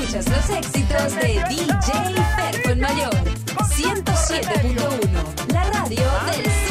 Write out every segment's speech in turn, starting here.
escuchas los éxitos de DJ Perfo en Mayor. 107.1, la radio del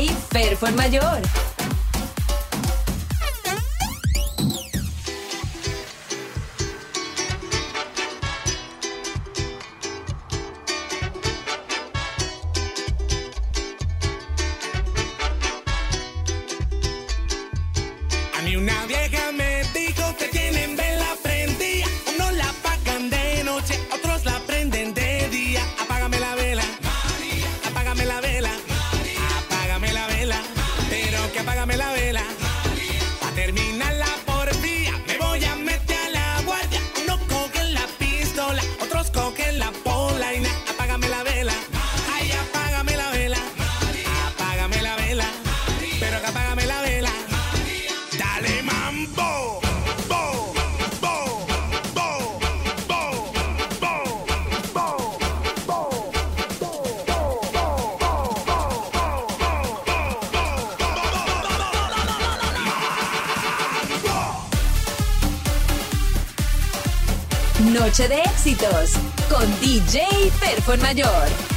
ahí, Fer fue mayor. Con DJ Perfon Mayor.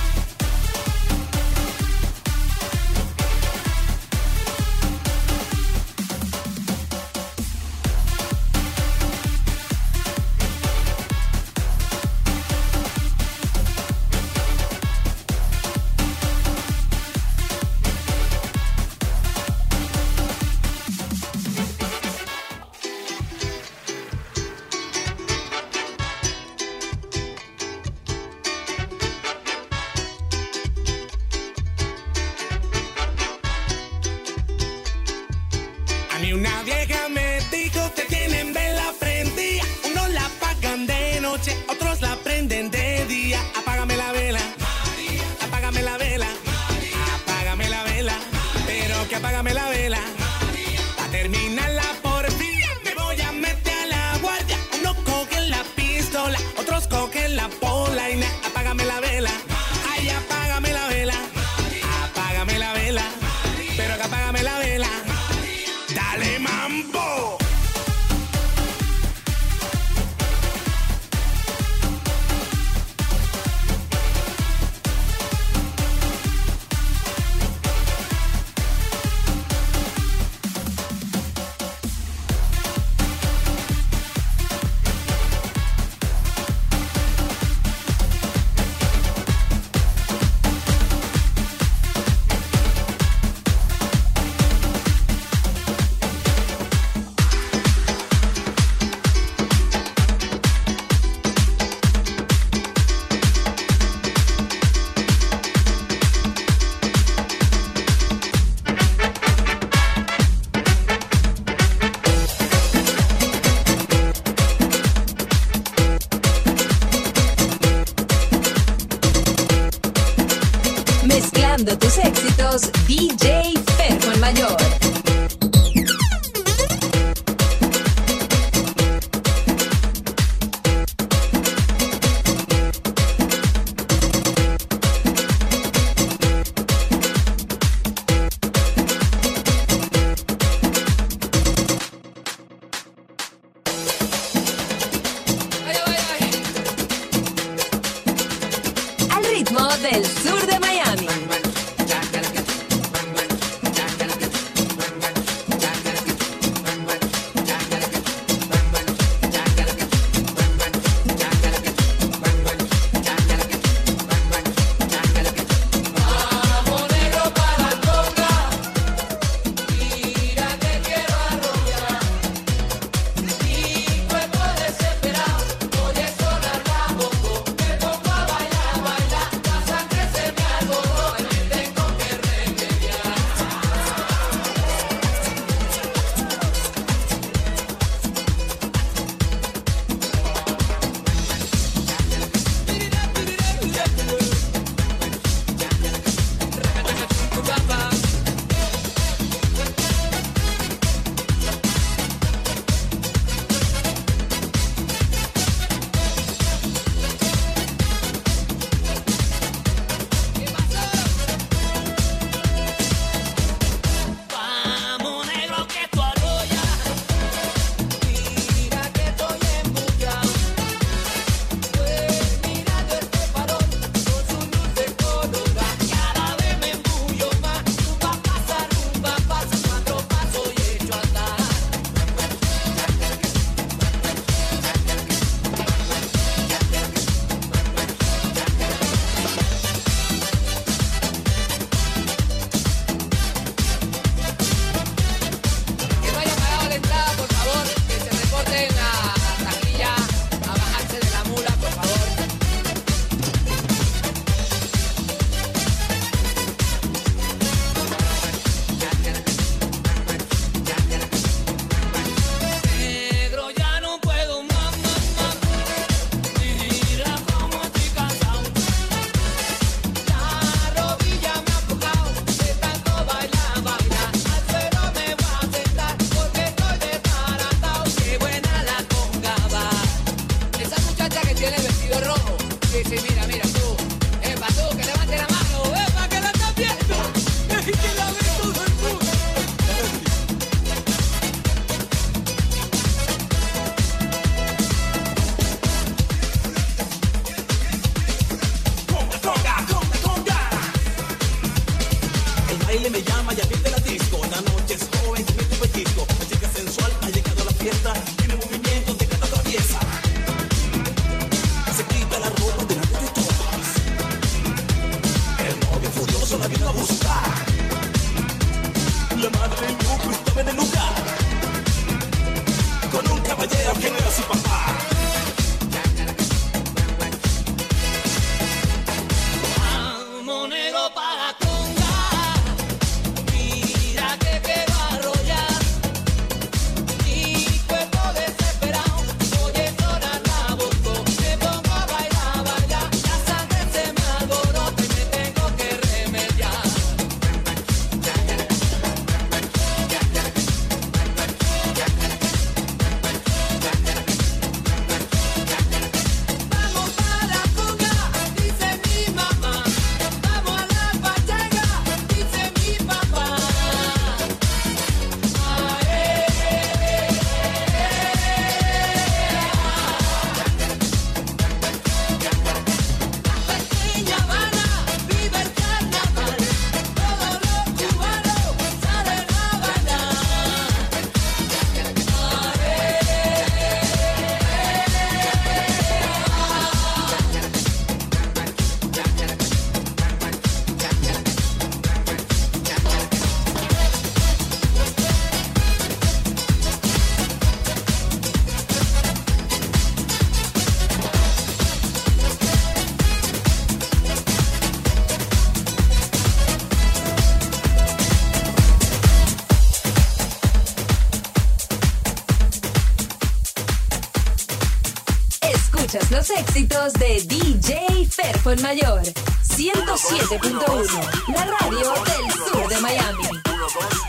Ferfon Mayor. 107.1, la radio del sur de Miami. 1, 2,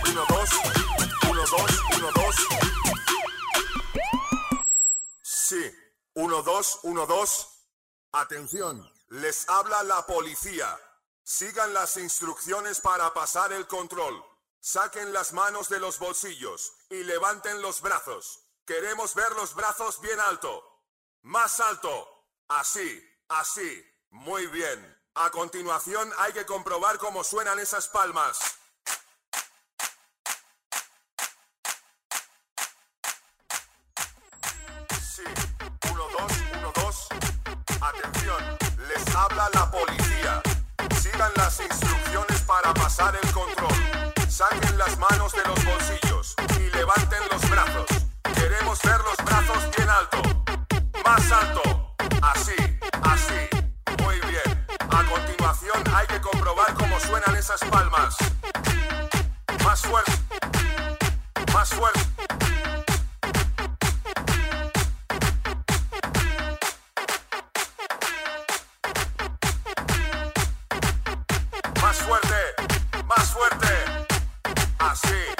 1, 2, 1, 2, 1, 2. Sí, 1, 2, 1, 2. Atención, les habla la policía. Sigan las instrucciones para pasar el control. Saquen las manos de los bolsillos y levanten los brazos. Queremos ver los brazos bien alto. Más alto. Así, así. Muy bien. A continuación hay que comprobar cómo suenan esas palmas. Sí, 1, 2, 1, 2. Atención, les habla la policía. Sigan las instrucciones para pasar el control. Saquen las manos de los bolsillos y levanten los brazos. Queremos ver los brazos bien alto. Más alto. Así, así. Muy bien. A continuación hay que comprobar cómo suenan esas palmas. Más fuerte. Más fuerte. Más fuerte, más fuerte. Así,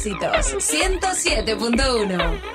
éxitos 107.1.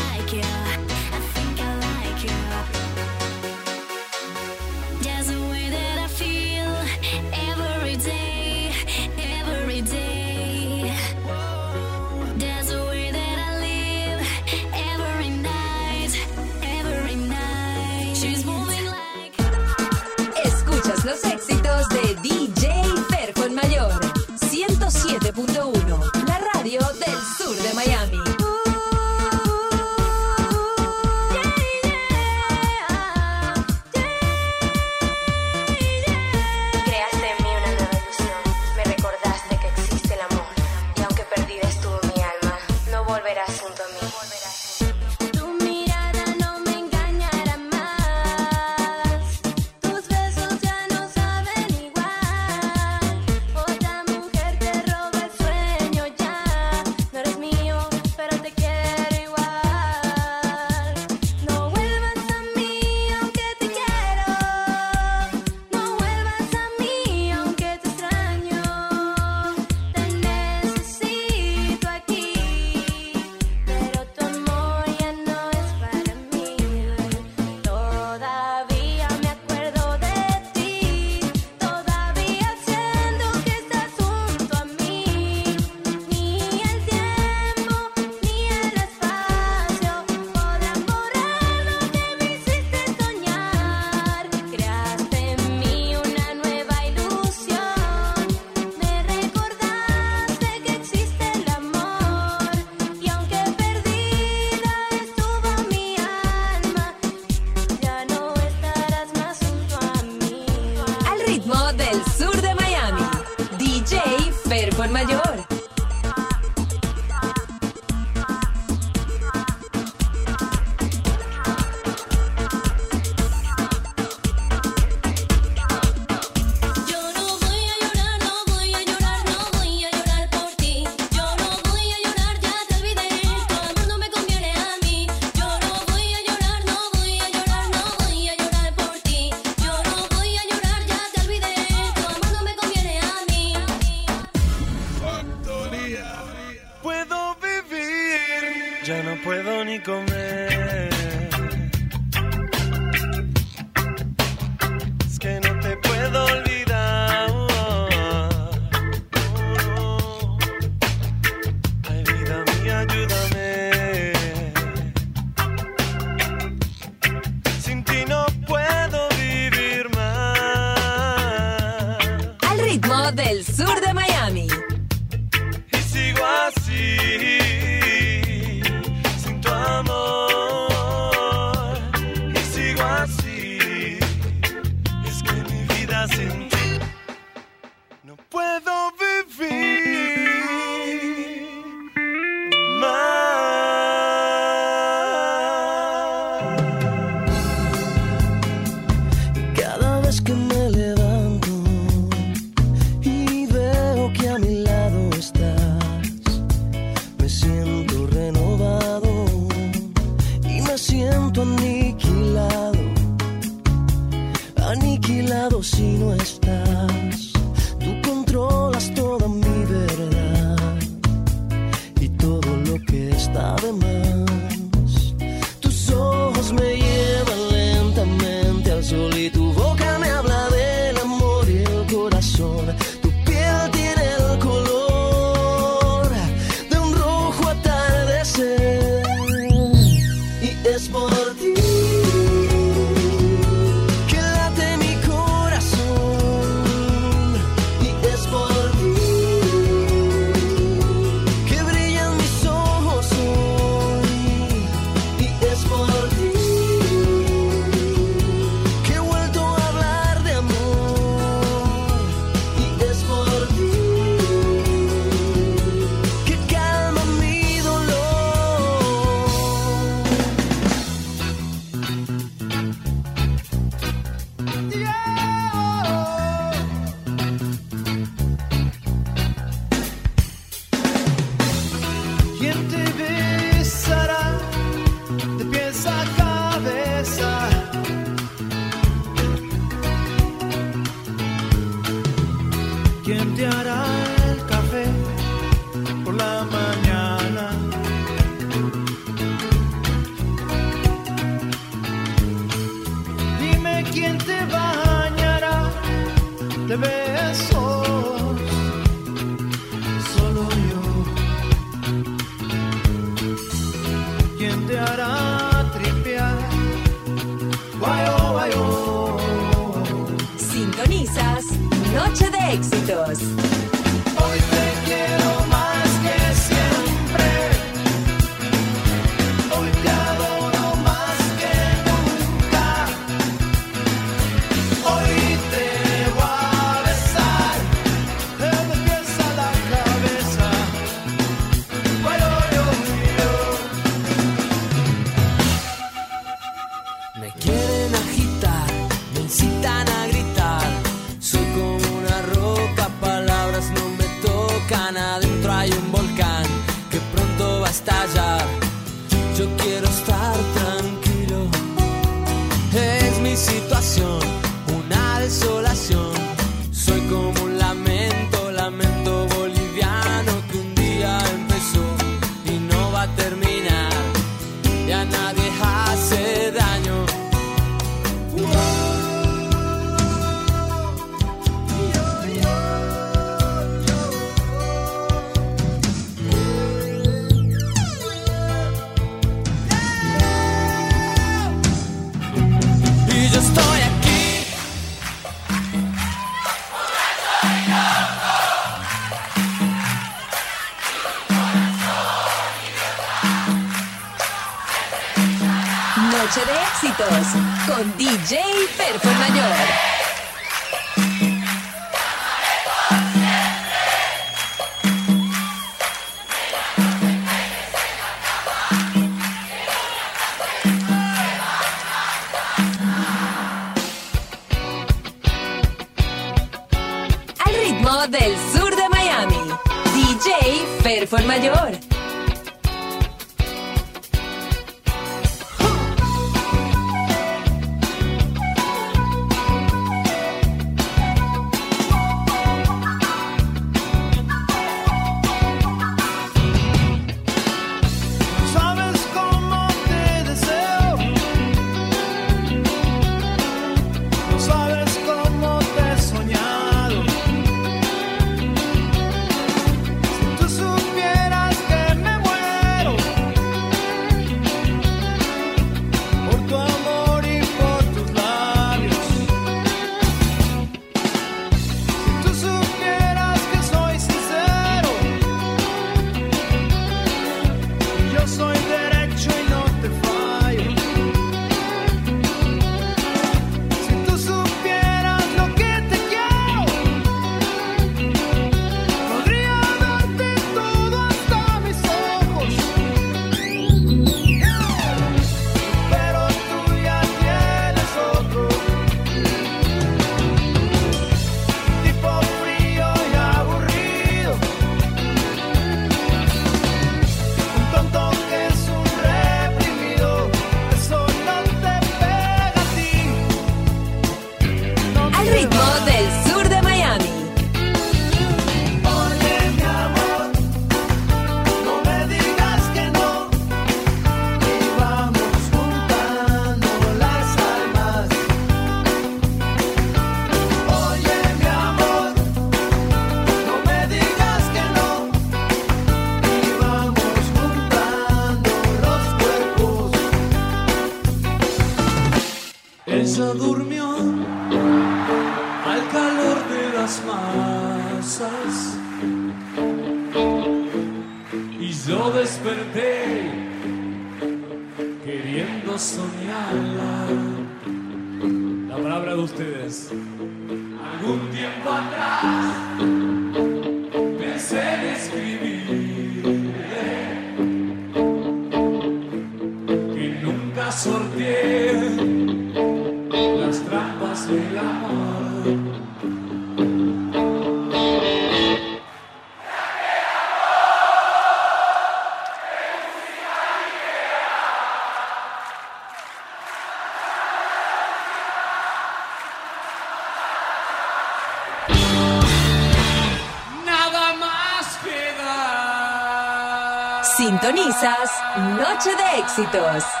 Noche de Éxitos.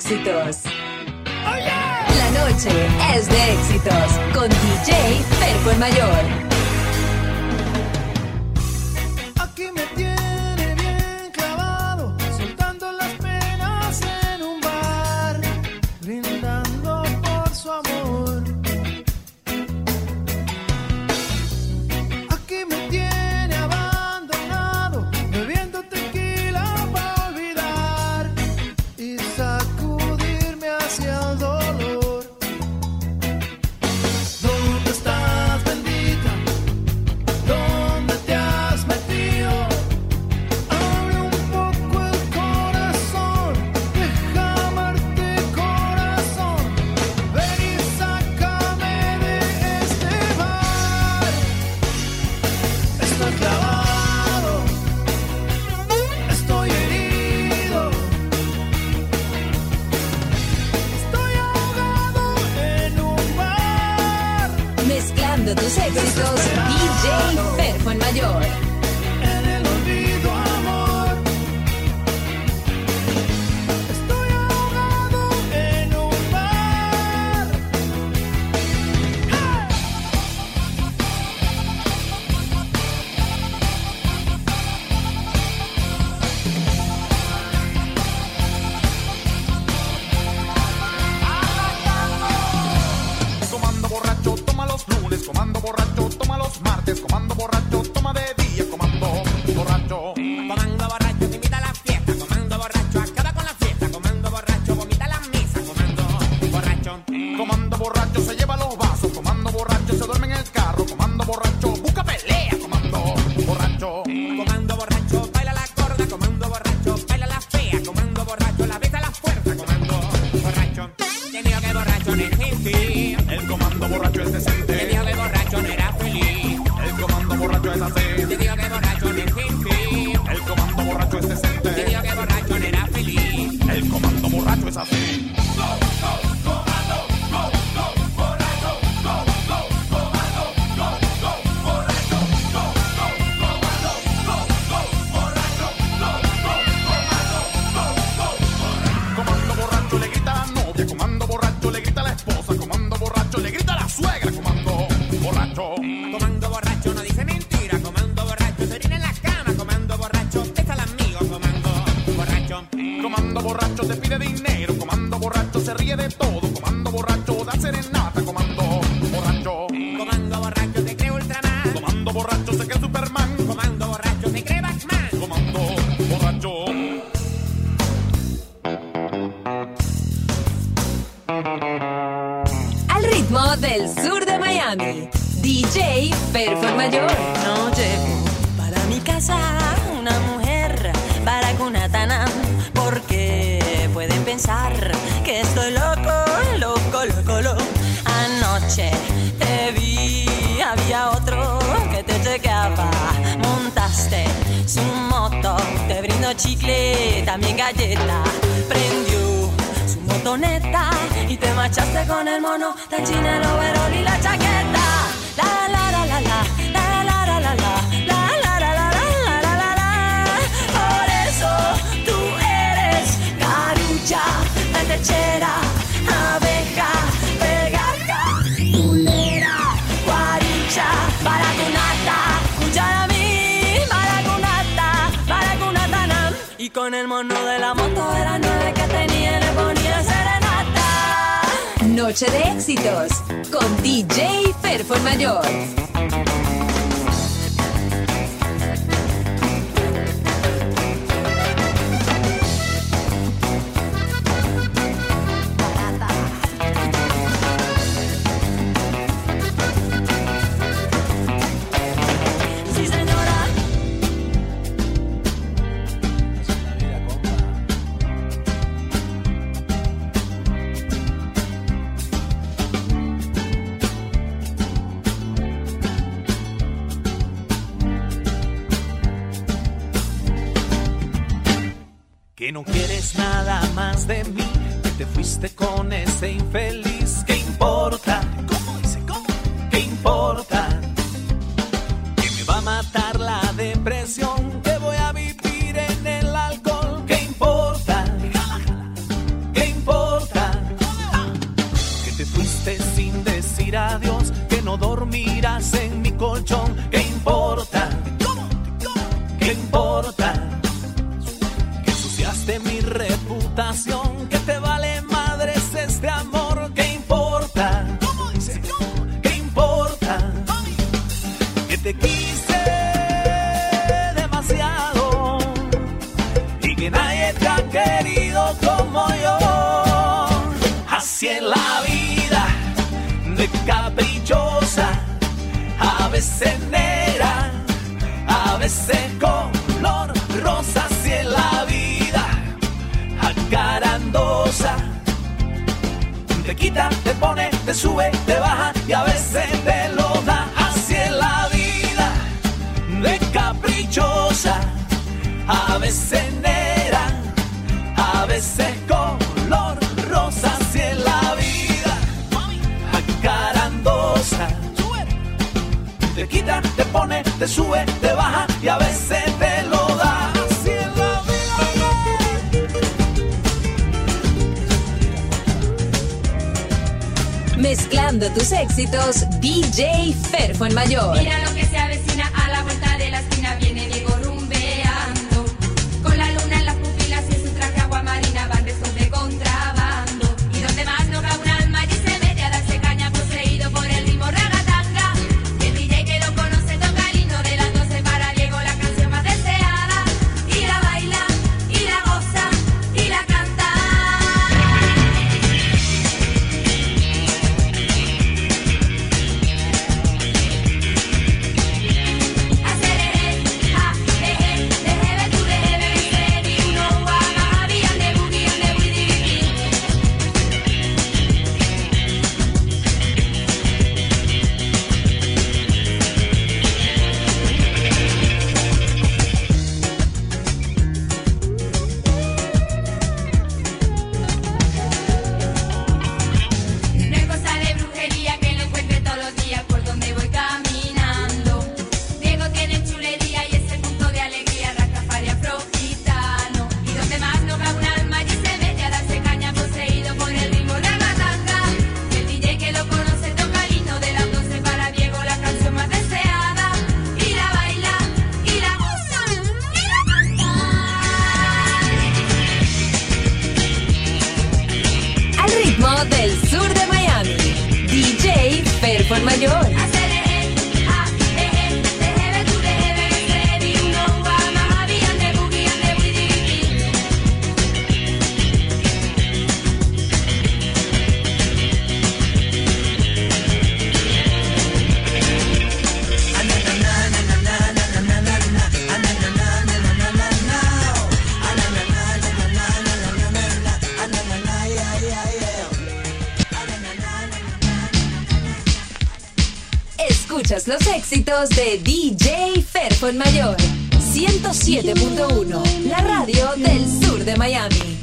éxitos. La noche es de éxitos con DJ Ferco Mayor. Say Sexy nada más de mí, que te fuiste con ese infeliz. ¿Qué importa? ¿Cómo dice cómo? ¿Qué importa? Que me va a matar la depresión, que voy a vivir en el alcohol. ¿Qué importa? ¿Qué importa? Que te fuiste sin decir adiós, que no dormirás en mi colchón. ¿Qué importa? Te quita, te pone, te sube, te baja y a veces te lo da. Así es la vida de caprichosa, a veces negra, a veces color rosa. Así es la vida acarandosa, te quita, te pone, te sube, te baja y a veces te cantando tus éxitos, DJ Ferfo en Mayor. éxitos de DJ Ferfon Mayor. 107.1, la radio del sur de Miami.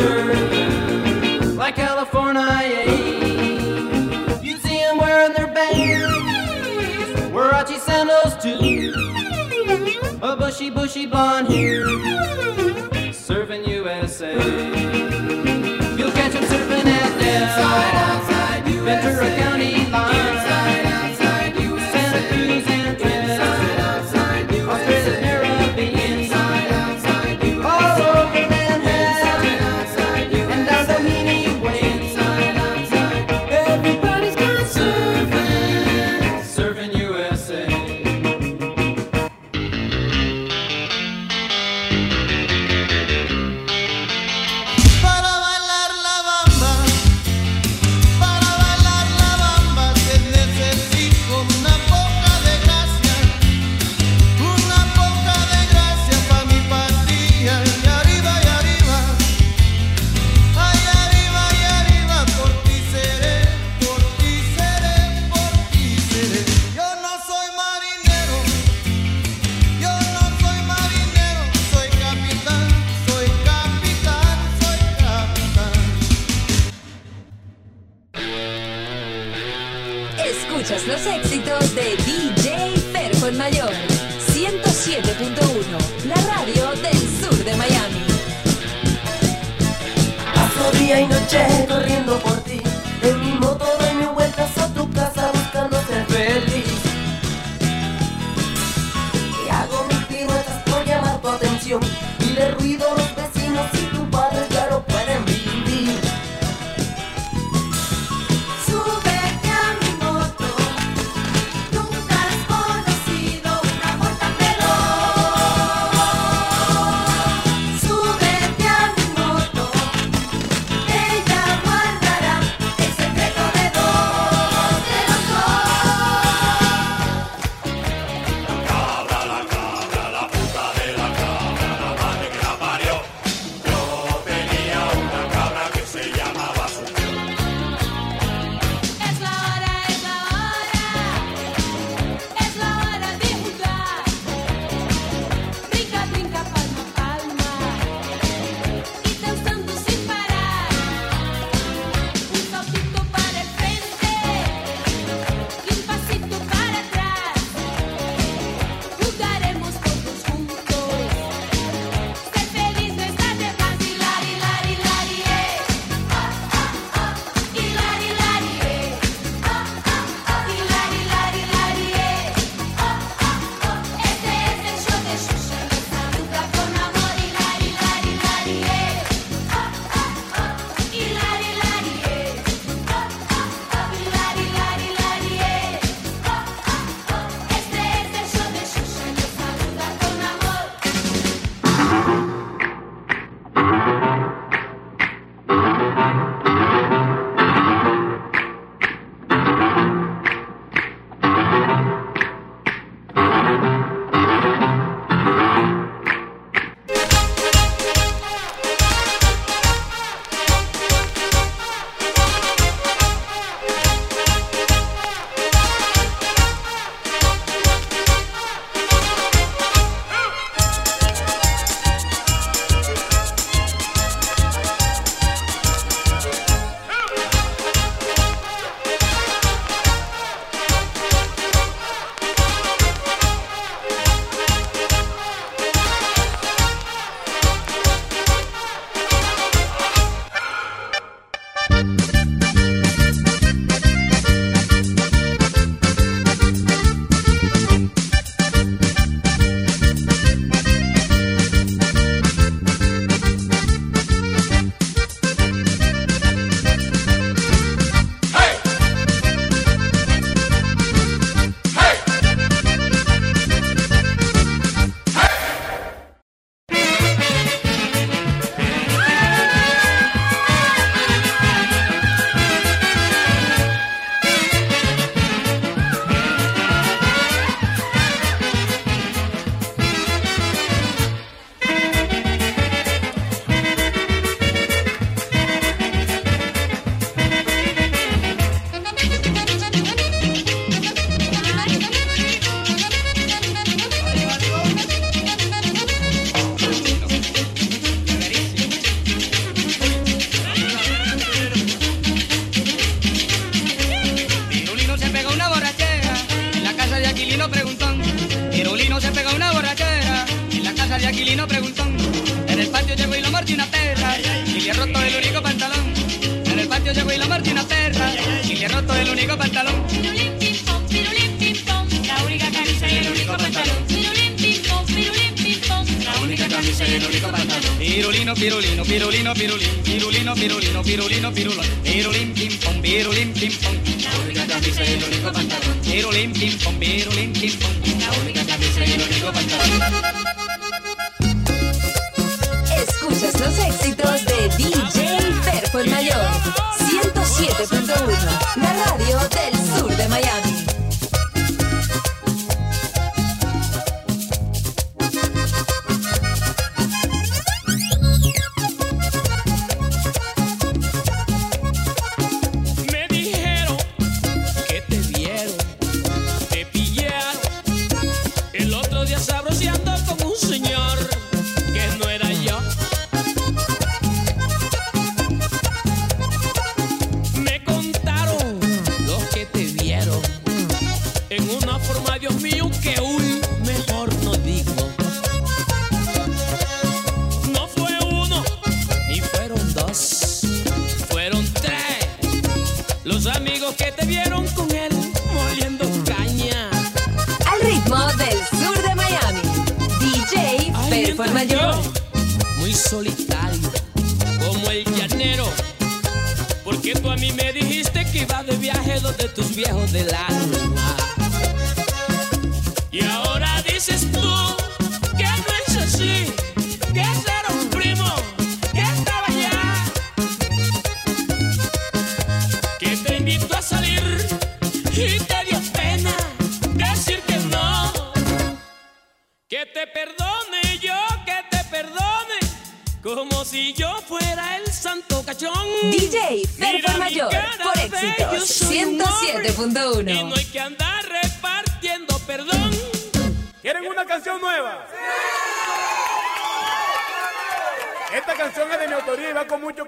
closer, like California. You'd see them wearing their bangs, Warachi sandals too. A bushy, bushy blonde here, serving USA. You'll catch them surfing at Dell, Ventura USA. County line.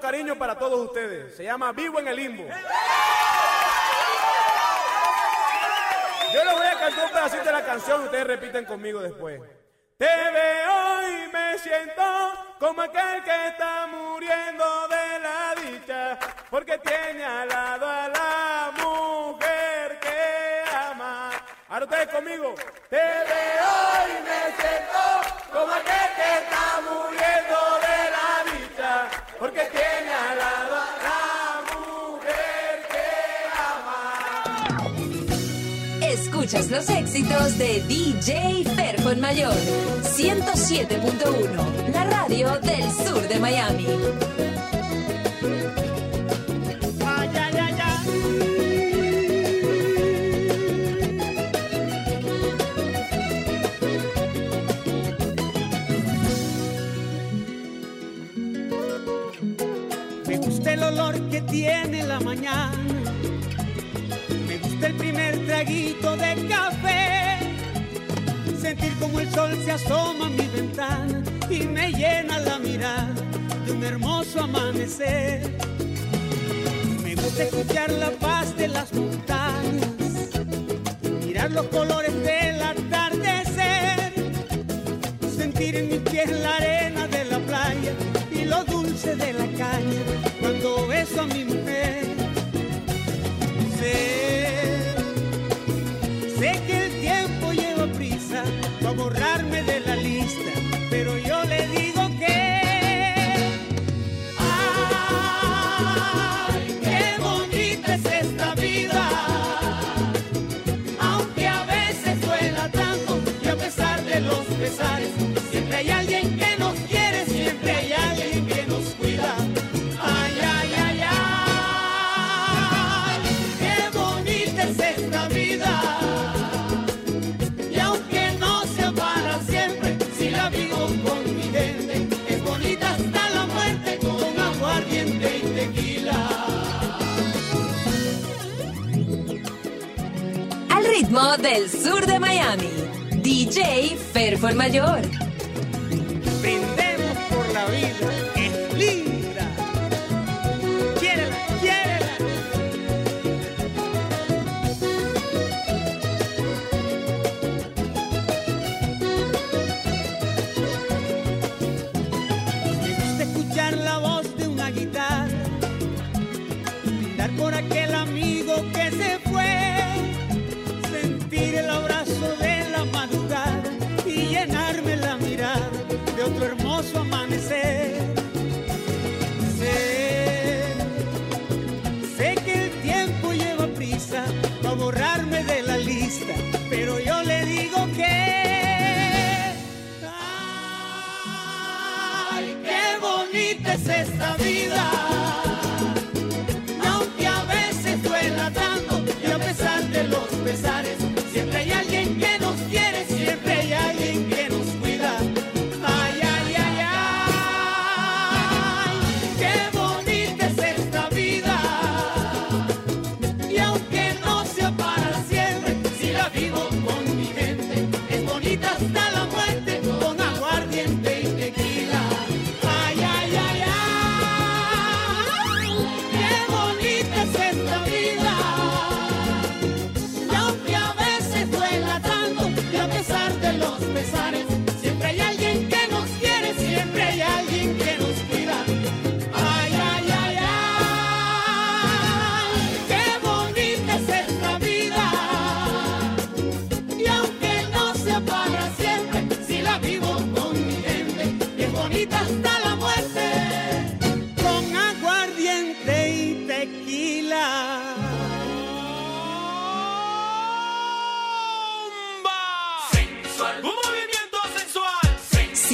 Cariño para todos ustedes. Se llama Vivo en el Limbo. Yo les voy a cantar un pedacito de la canción ustedes repiten conmigo después. Te veo y me siento como aquel que está muriendo de la dicha, porque tiene al lado a la mujer que ama. Ahora ustedes conmigo. Te veo y me siento como aquel que está muriendo de la porque tiene al lado a la mujer que ama. Escuchas los éxitos de DJ Perfo Mayor 107.1, la radio del sur de Miami. Tiene la mañana. Me gusta el primer traguito de café. Sentir como el sol se asoma a mi ventana y me llena la mirada de un hermoso amanecer. Me gusta escuchar la paz de las montañas, mirar los colores del atardecer, sentir en mis pies la arena de la caña cuando beso a mi mujer. Sé, sé que el tiempo lleva prisa para borrarme de la lista, pero yo le digo que Ay, qué bonita es esta vida. Aunque a veces duela tanto y a pesar de los pesares, del sur de Miami. DJ Perfo Mayor.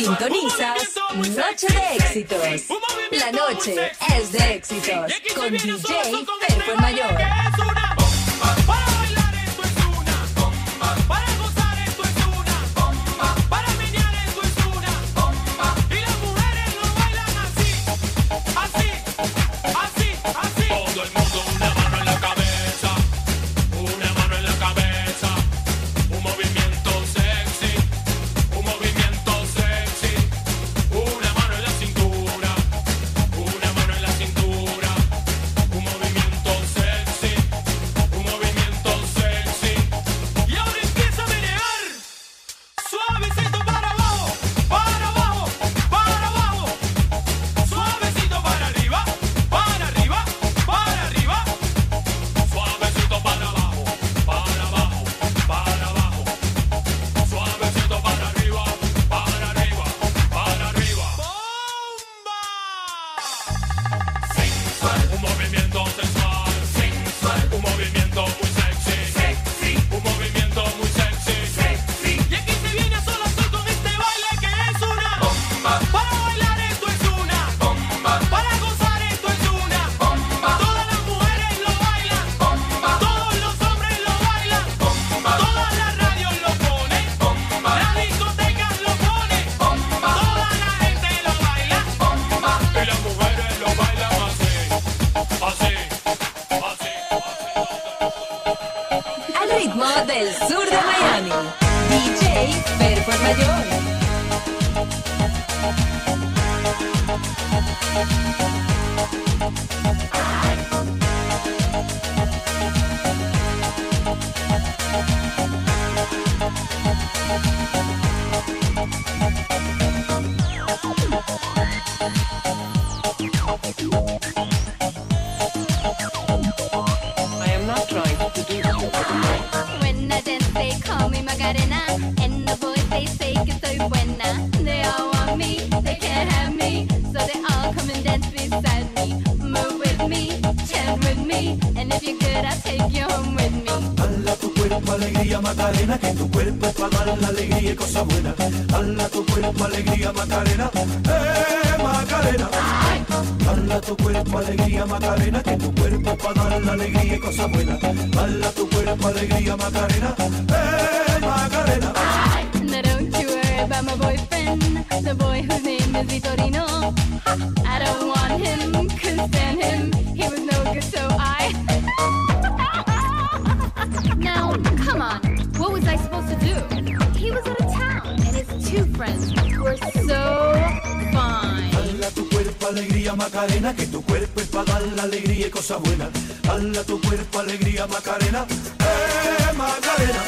Sintonizas Noche de Éxitos. La noche es de éxitos con DJ Perfo Mayor. para dar la alegría y tu cuerpo, alegría, Macarena. ¡Eh, Macarena!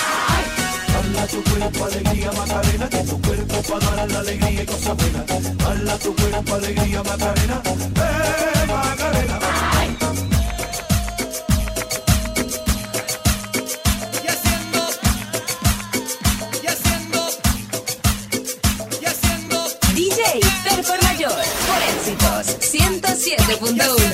Dala tu cuerpo, alegría, Macarena. Que tu cuerpo para dar la alegría y cosa buena. Dala tu cuerpo, alegría, Macarena. ¡Eh, Macarena! Punto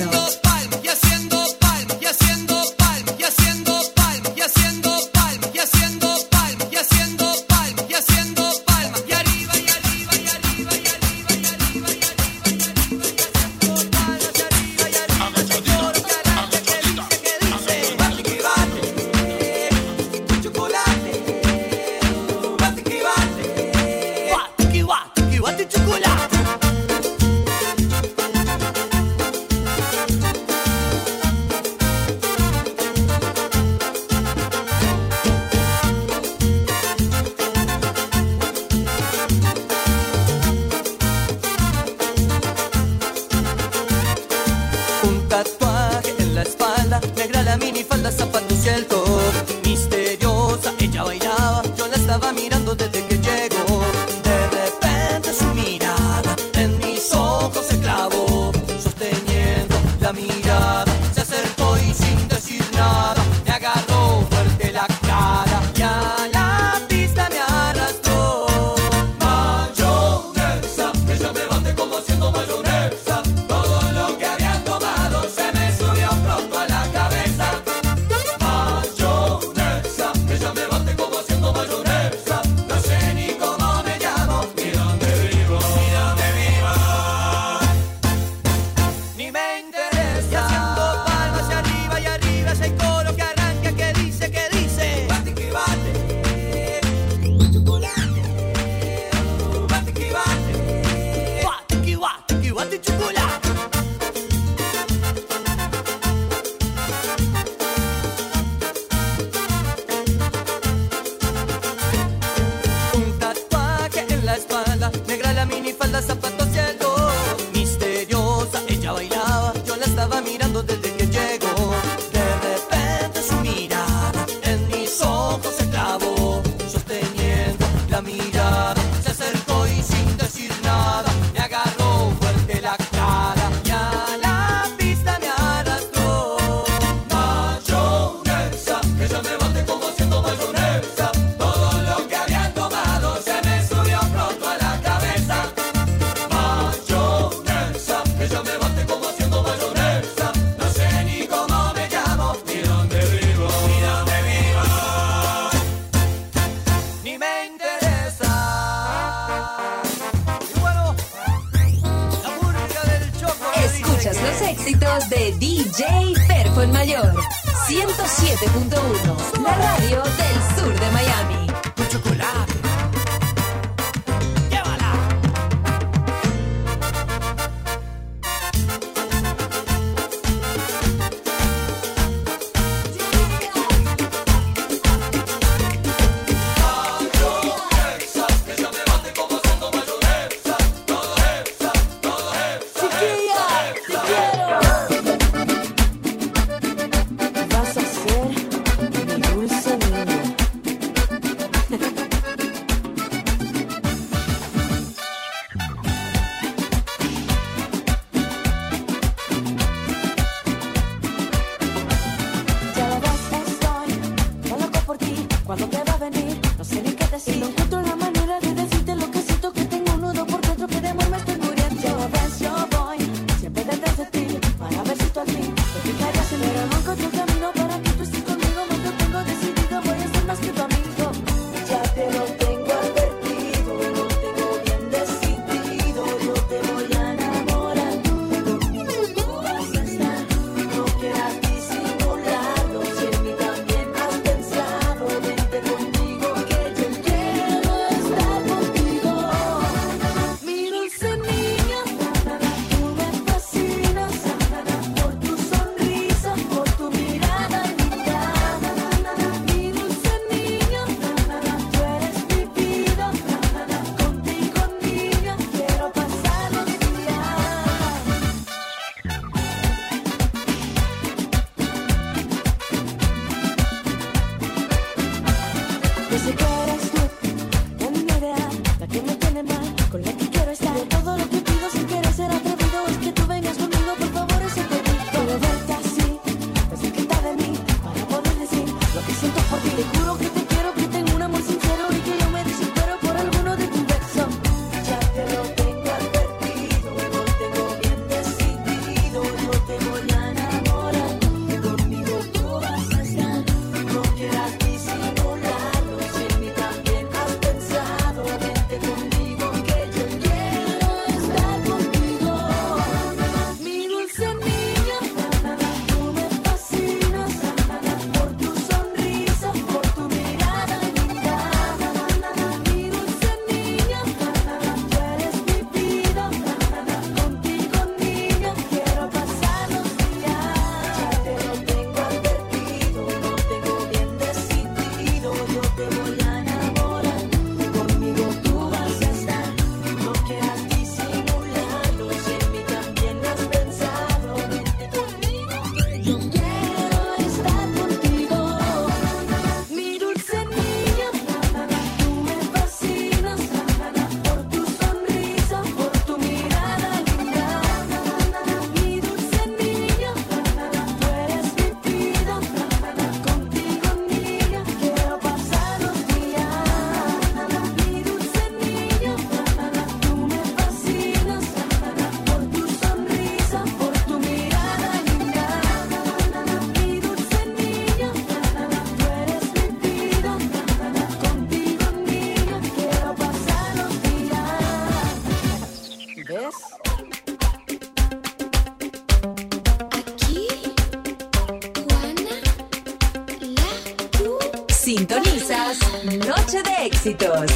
noche de éxitos.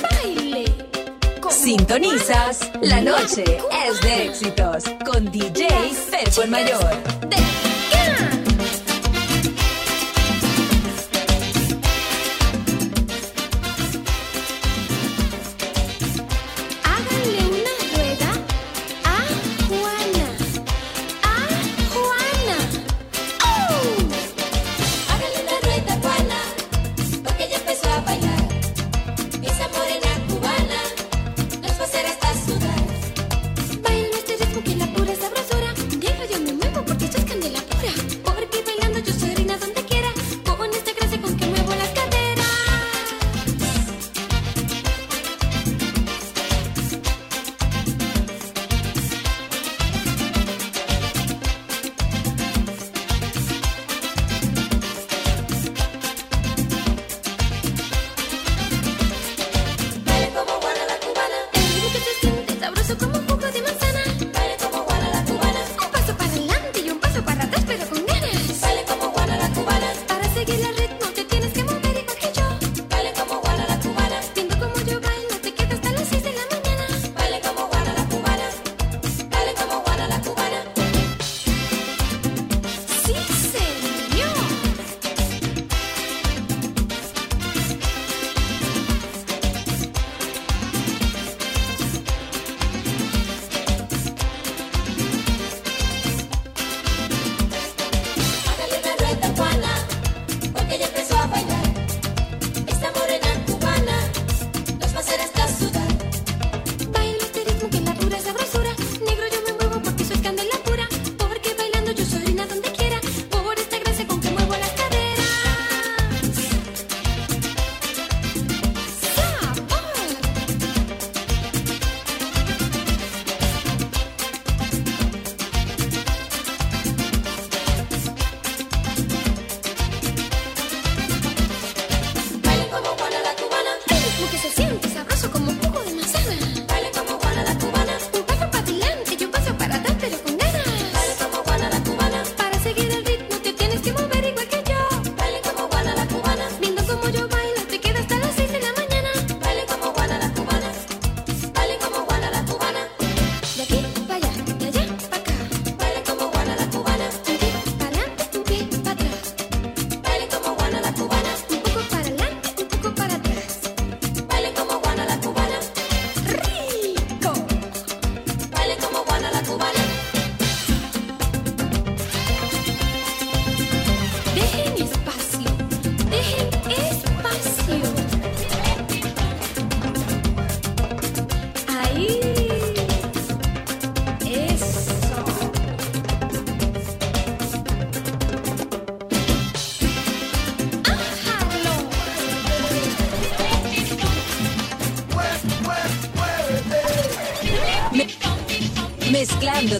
Baile. Sintonizas. La noche es de éxitos. Con DJ Sergio Mayor.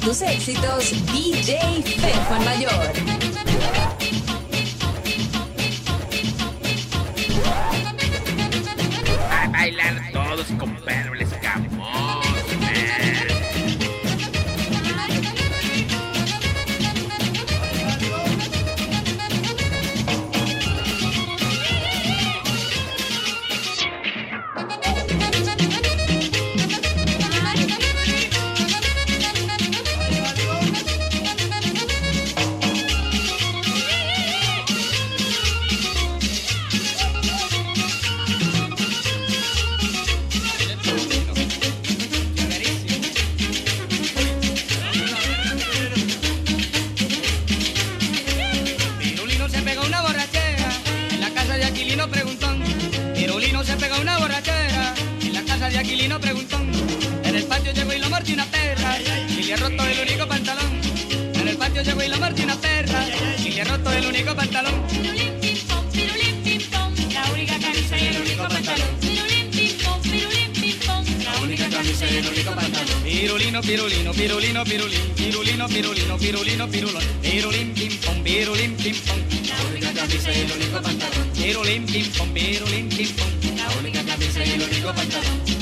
tus éxitos, DJ Fer Juan Mayor. Pirulino, pirulino, pirulino, pirulín, pirulino, pirulino, pirulino, pirulón, pirulín, pim, pom, pirulín, pim, pom. La única camisa y el único pantalón. Pirulín, pim, pom, pirulín, pim, pom. La única camisa y el único pantalón.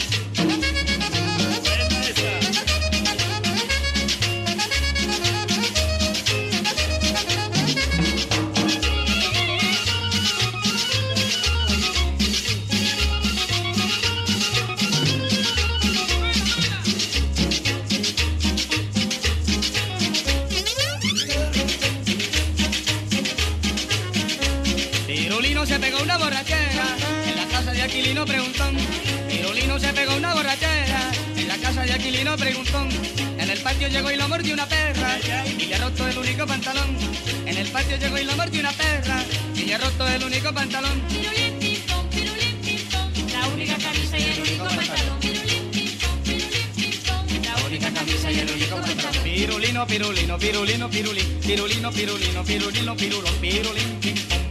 pantalón. En el patio llegó y lo mordió una perra. Y he roto el único pantalón. Pirulín, pintón, pirulín, pintón. La única camisa y el único pantalón. Pirulín, pintón, pirulín, pintón. La única camisa y el único pantalón. Pirulino, pirulino, pirulino, pirulín. Pirulino, pirulino, pirulino, pirulón, pirulín, pintón.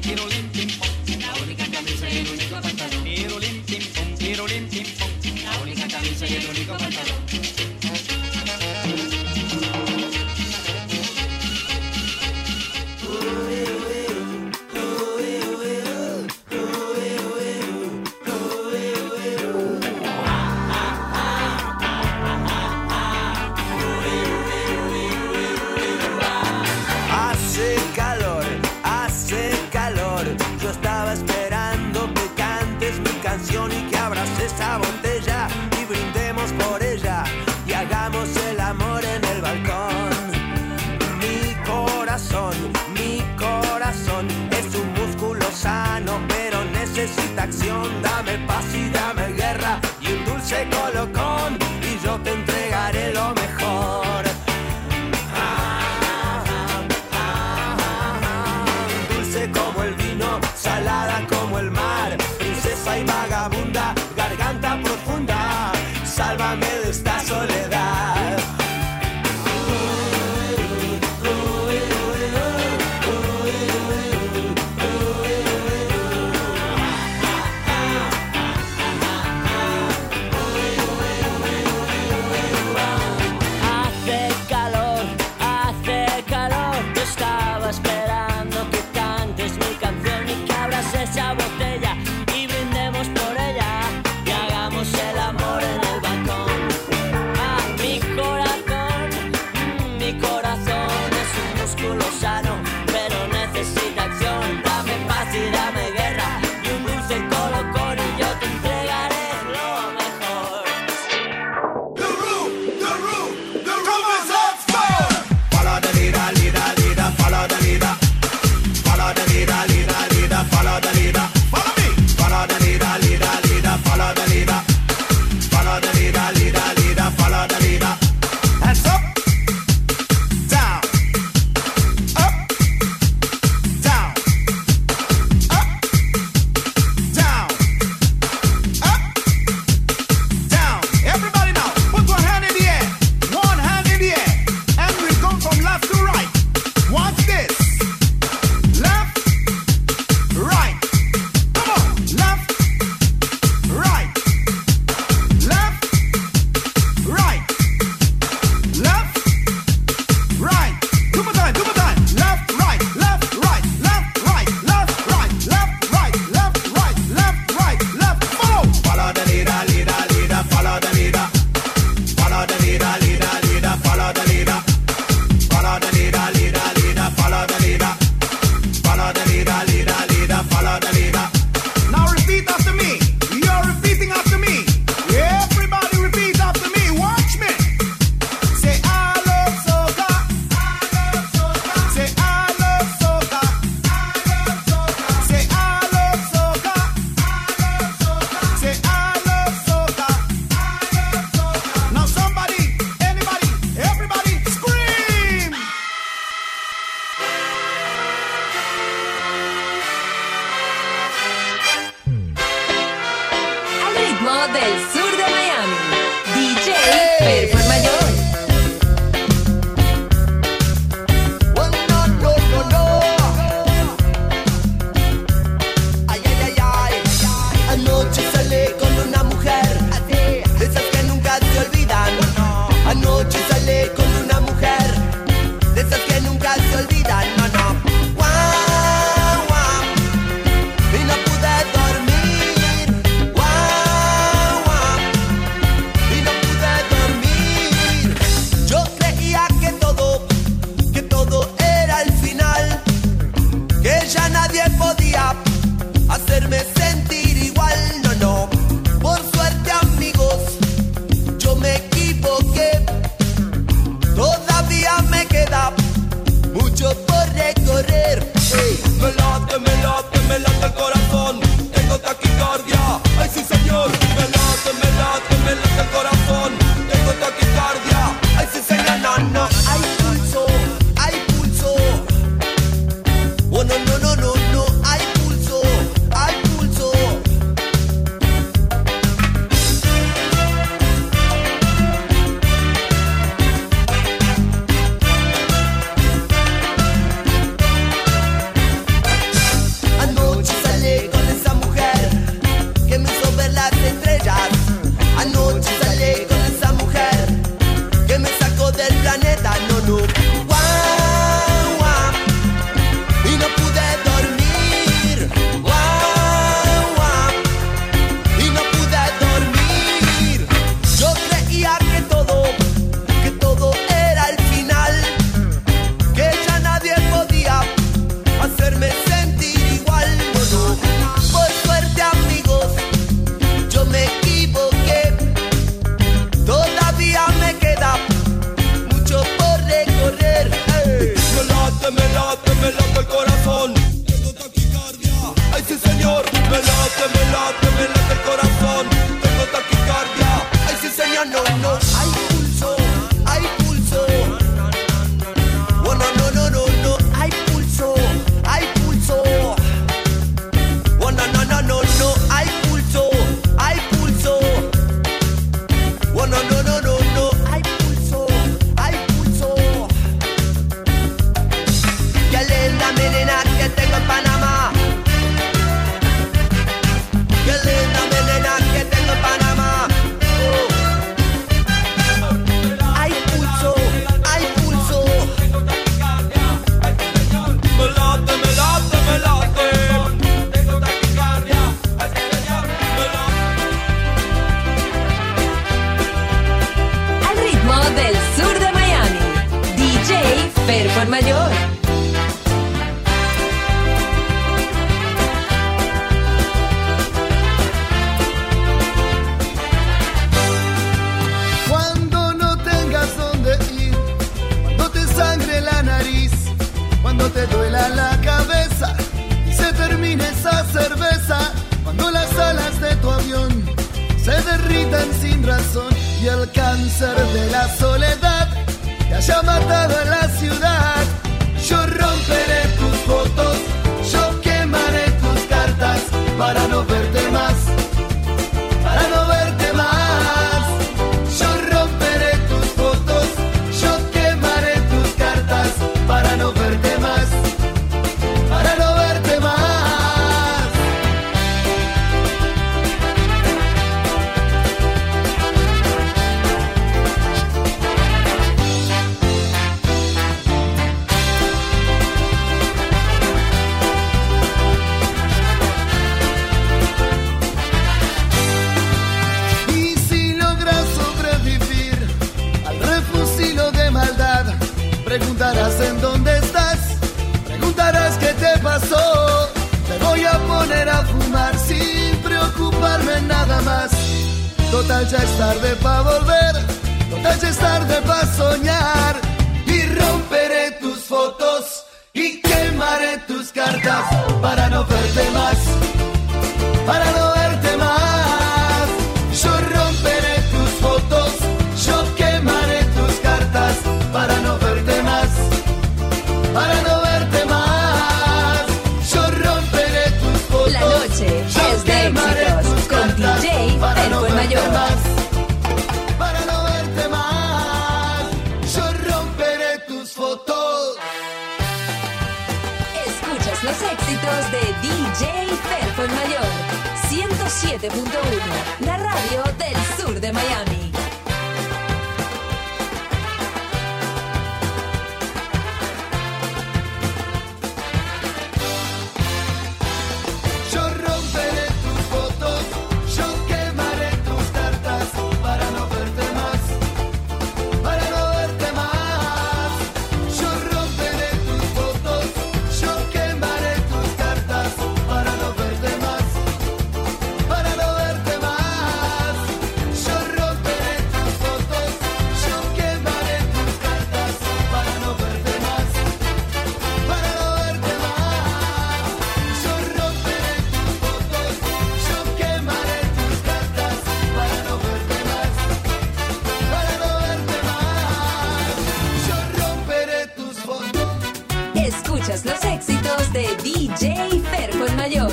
los éxitos de DJ Ferfo el Mayor.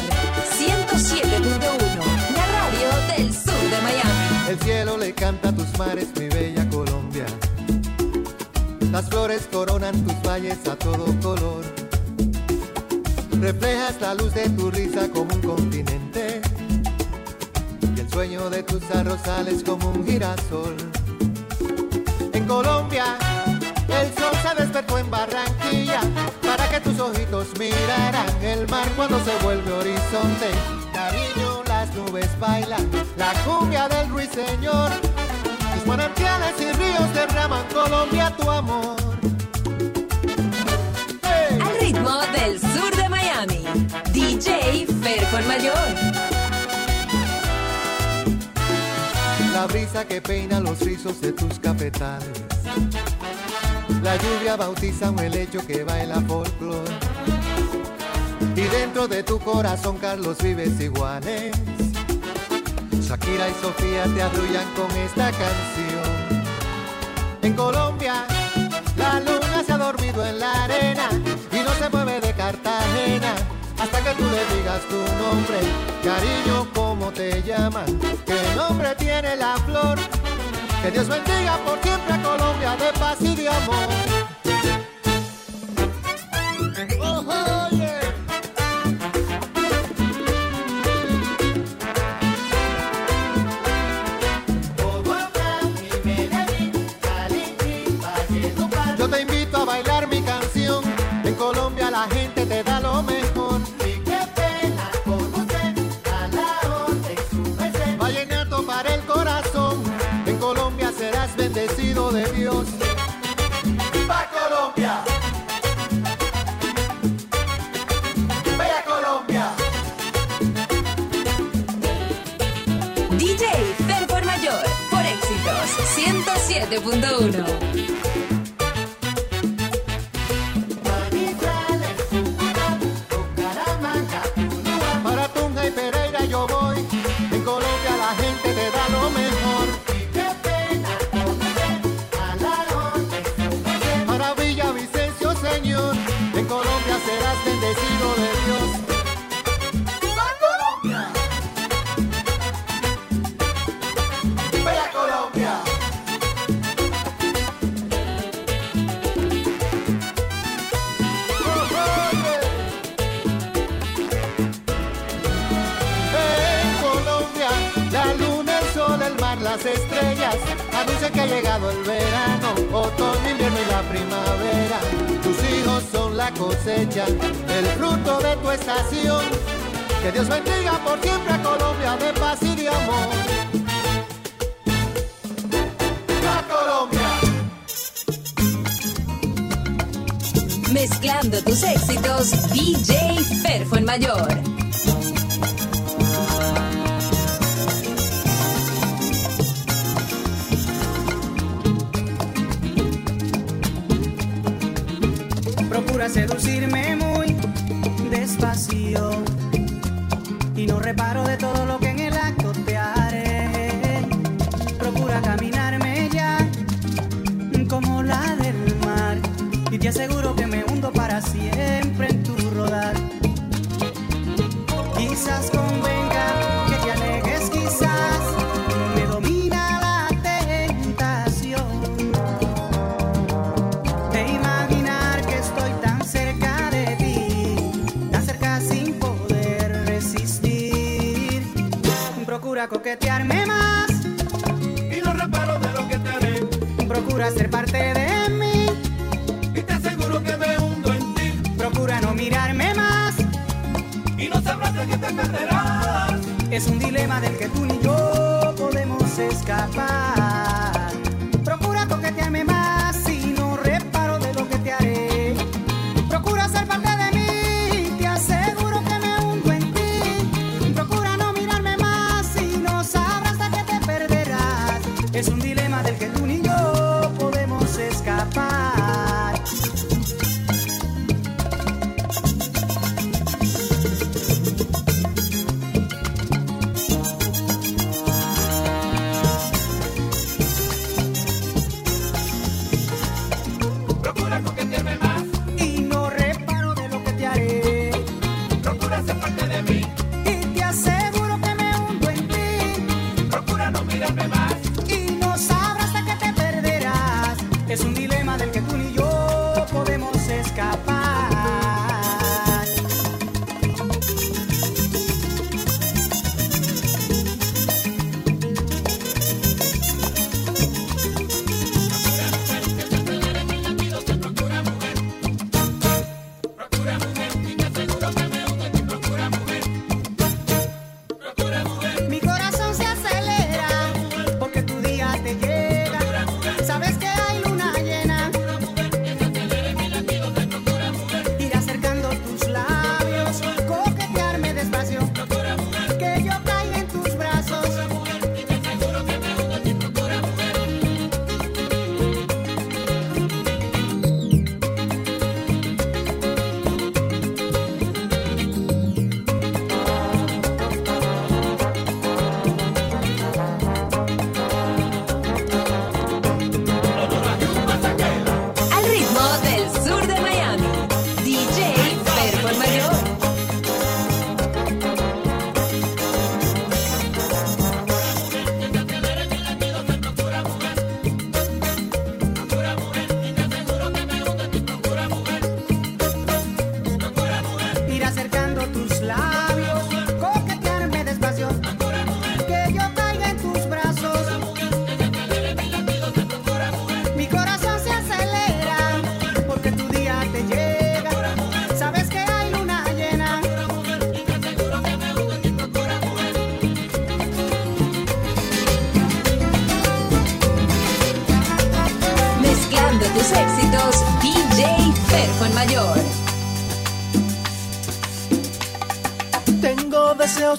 107.1, la radio del sur de Miami. El cielo le canta a tus mares, mi bella Colombia. Las flores coronan tus valles a todo color. Reflejas la luz de tu risa como un continente. Y el sueño de tus arrozales como un girasol. En Colombia el sol se despertó en Barranquilla para que tus ojitos miraran el mar cuando se vuelve horizonte. Cariño, las nubes bailan la cumbia del ruiseñor. Tus manantiales y ríos derraman Colombia tu amor. Al ritmo del sur de Miami, DJ Ferfon Mayor. La brisa que peina los rizos de tus cafetales la lluvia bautiza un helecho que baila folclor. Y dentro de tu corazón, Carlos Vives y Juanes. Shakira y Sofía te arrullan con esta canción. En Colombia, la luna se ha dormido en la arena y no se mueve de Cartagena hasta que tú le digas tu nombre. Cariño, ¿cómo te llaman? ¿Qué nombre tiene la flor? Que Dios bendiga por siempre a Colombia de paz y de amor. No no. El fruto de tu estación. Que Dios bendiga por siempre a Colombia de paz y de amor. ¡Viva Colombia! Mezclando tus éxitos, DJ Fer Mayor. Coquetearme más y no reparo de lo que te haré. Procura ser parte de mí y te aseguro que me hundo en ti. Procura no mirarme más y no sabrás de qué te perderás. Es un dilema del que tú ni yo podemos escapar.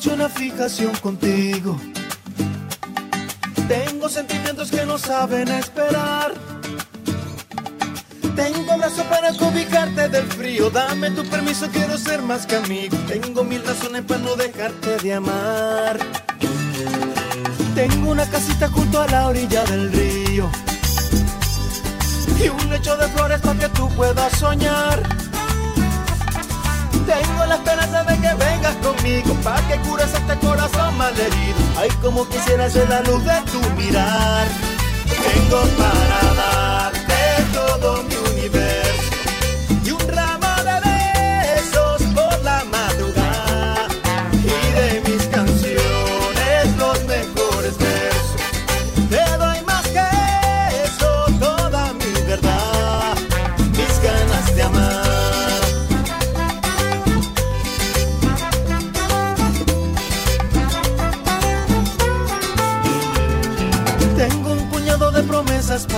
noche una fijación contigo. Tengo sentimientos que no saben esperar. Tengo brazo para cobijarte del frío. Dame tu permiso, quiero ser más que amigo. Tengo mil razones para no dejarte de amar. Tengo una casita junto a la orilla del río. Y un lecho de flores para que tú puedas soñar la esperanza de que vengas conmigo Pa' que cures este corazón malherido. Ay, como quisiera ser la luz de tu mirar. Tengo para dar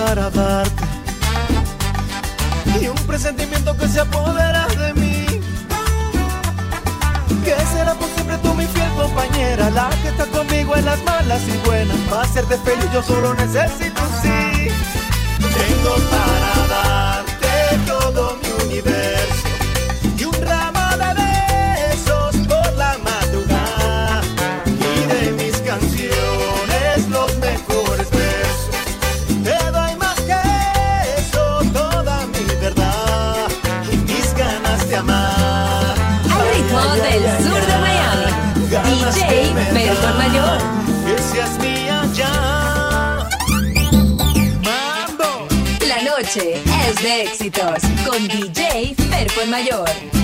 para darte y un presentimiento que se apodera de mí. Que será por siempre tú mi fiel compañera, la que está conmigo en las malas y buenas. Para hacerte feliz yo solo necesito sí. Tengo De éxitos con DJ Perfo Mayor.